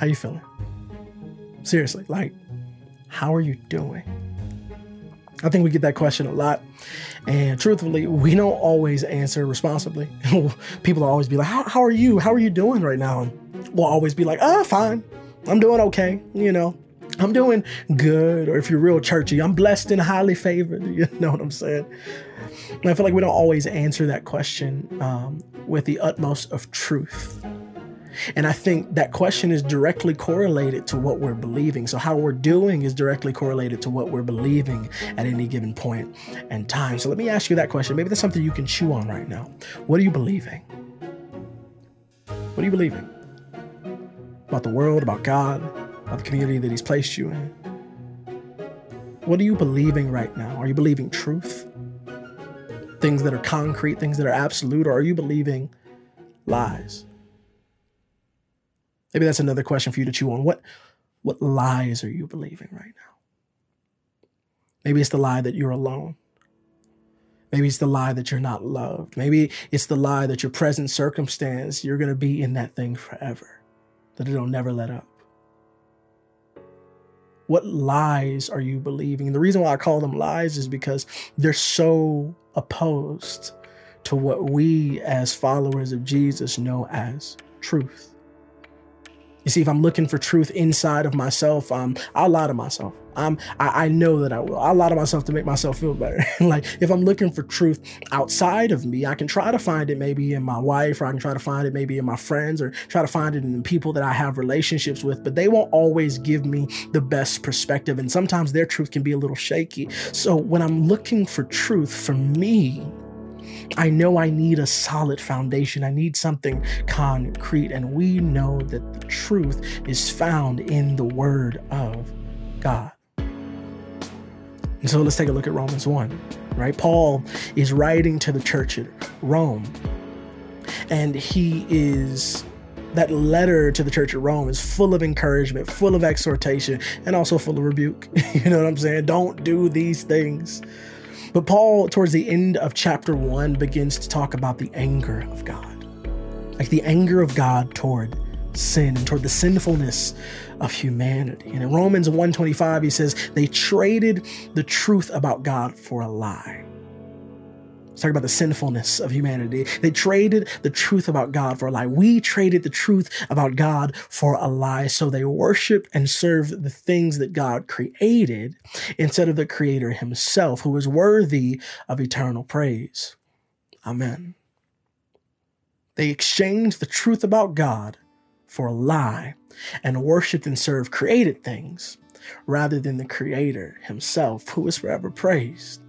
How you feeling? Seriously, like, how are you doing? I think we get that question a lot. And truthfully, we don't always answer responsibly. People always be like, how, how are you? How are you doing right now? And we'll always be like, ah, fine. I'm doing okay. You know, I'm doing good. Or if you're real churchy, I'm blessed and highly favored. You know what I'm saying? And I feel like we don't always answer that question um, with the utmost of truth. And I think that question is directly correlated to what we're believing. So, how we're doing is directly correlated to what we're believing at any given point and time. So, let me ask you that question. Maybe that's something you can chew on right now. What are you believing? What are you believing? About the world, about God, about the community that He's placed you in? What are you believing right now? Are you believing truth? Things that are concrete, things that are absolute, or are you believing lies? Maybe that's another question for you to chew on. What what lies are you believing right now? Maybe it's the lie that you're alone. Maybe it's the lie that you're not loved. Maybe it's the lie that your present circumstance, you're going to be in that thing forever, that it'll never let up. What lies are you believing? And the reason why I call them lies is because they're so opposed to what we as followers of Jesus know as truth. You see, if I'm looking for truth inside of myself, um, I'll lie to myself. Um, I, I know that I will. I'll lie to myself to make myself feel better. like if I'm looking for truth outside of me, I can try to find it maybe in my wife, or I can try to find it maybe in my friends, or try to find it in the people that I have relationships with. But they won't always give me the best perspective, and sometimes their truth can be a little shaky. So when I'm looking for truth for me, I know I need a solid foundation. I need something concrete. And we know that the truth is found in the Word of God. And so let's take a look at Romans 1, right? Paul is writing to the church at Rome, and he is that letter to the church at Rome is full of encouragement, full of exhortation, and also full of rebuke. you know what I'm saying? Don't do these things. But Paul, towards the end of chapter one, begins to talk about the anger of God. Like the anger of God toward sin and toward the sinfulness of humanity. And in Romans 1:25 he says, they traded the truth about God for a lie. Let's talk about the sinfulness of humanity. They traded the truth about God for a lie. We traded the truth about God for a lie. So they worship and serve the things that God created instead of the Creator Himself, who is worthy of eternal praise. Amen. They exchanged the truth about God for a lie and worshiped and served created things rather than the Creator Himself, who is forever praised.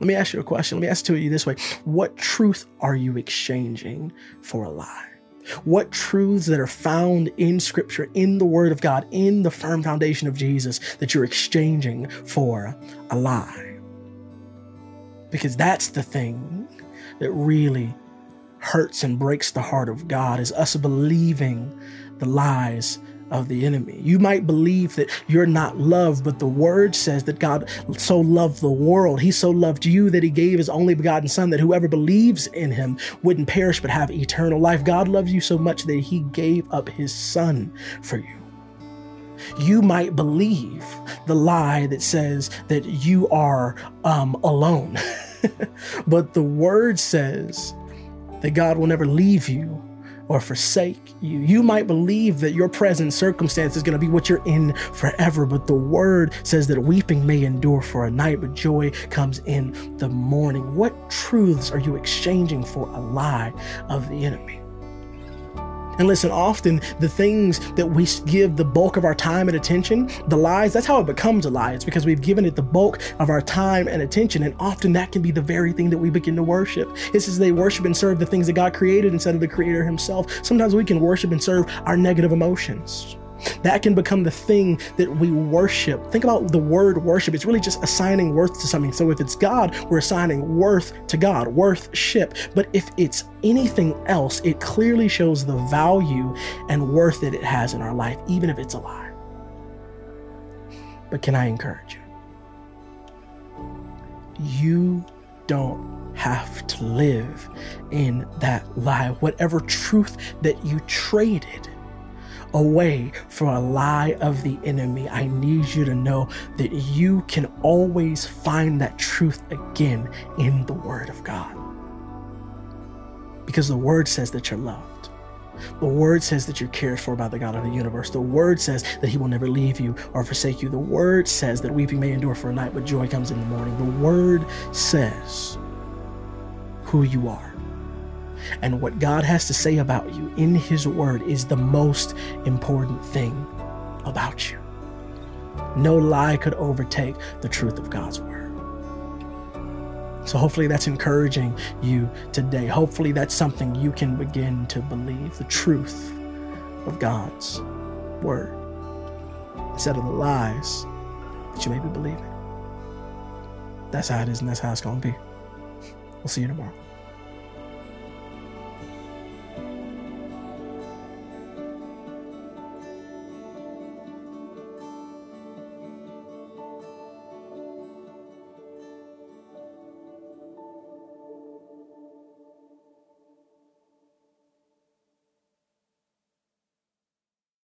Let me ask you a question. Let me ask it to you this way What truth are you exchanging for a lie? What truths that are found in Scripture, in the Word of God, in the firm foundation of Jesus, that you're exchanging for a lie? Because that's the thing that really hurts and breaks the heart of God is us believing the lies of the enemy. You might believe that you're not loved, but the word says that God so loved the world. He so loved you that he gave his only begotten son that whoever believes in him wouldn't perish but have eternal life. God loves you so much that he gave up his son for you. You might believe the lie that says that you are um, alone. but the word says that God will never leave you or forsake you. You might believe that your present circumstance is going to be what you're in forever, but the word says that weeping may endure for a night, but joy comes in the morning. What truths are you exchanging for a lie of the enemy? And listen, often the things that we give the bulk of our time and attention, the lies, that's how it becomes a lie. It's because we've given it the bulk of our time and attention. And often that can be the very thing that we begin to worship. It says they worship and serve the things that God created instead of the Creator Himself. Sometimes we can worship and serve our negative emotions. That can become the thing that we worship. Think about the word worship. It's really just assigning worth to something. So if it's God, we're assigning worth to God, worthship. But if it's anything else, it clearly shows the value and worth that it has in our life, even if it's a lie. But can I encourage you? You don't have to live in that lie. Whatever truth that you traded away from a lie of the enemy, I need you to know that you can always find that truth again in the Word of God. Because the Word says that you're loved. The word says that you're cared for by the God of the universe. The word says that he will never leave you or forsake you. The word says that weeping may endure for a night, but joy comes in the morning. The word says who you are. And what God has to say about you in his word is the most important thing about you. No lie could overtake the truth of God's word. So hopefully that's encouraging you today. Hopefully that's something you can begin to believe the truth of God's word instead of the lies that you may be believing. That's how it is, and that's how it's going to be. We'll see you tomorrow.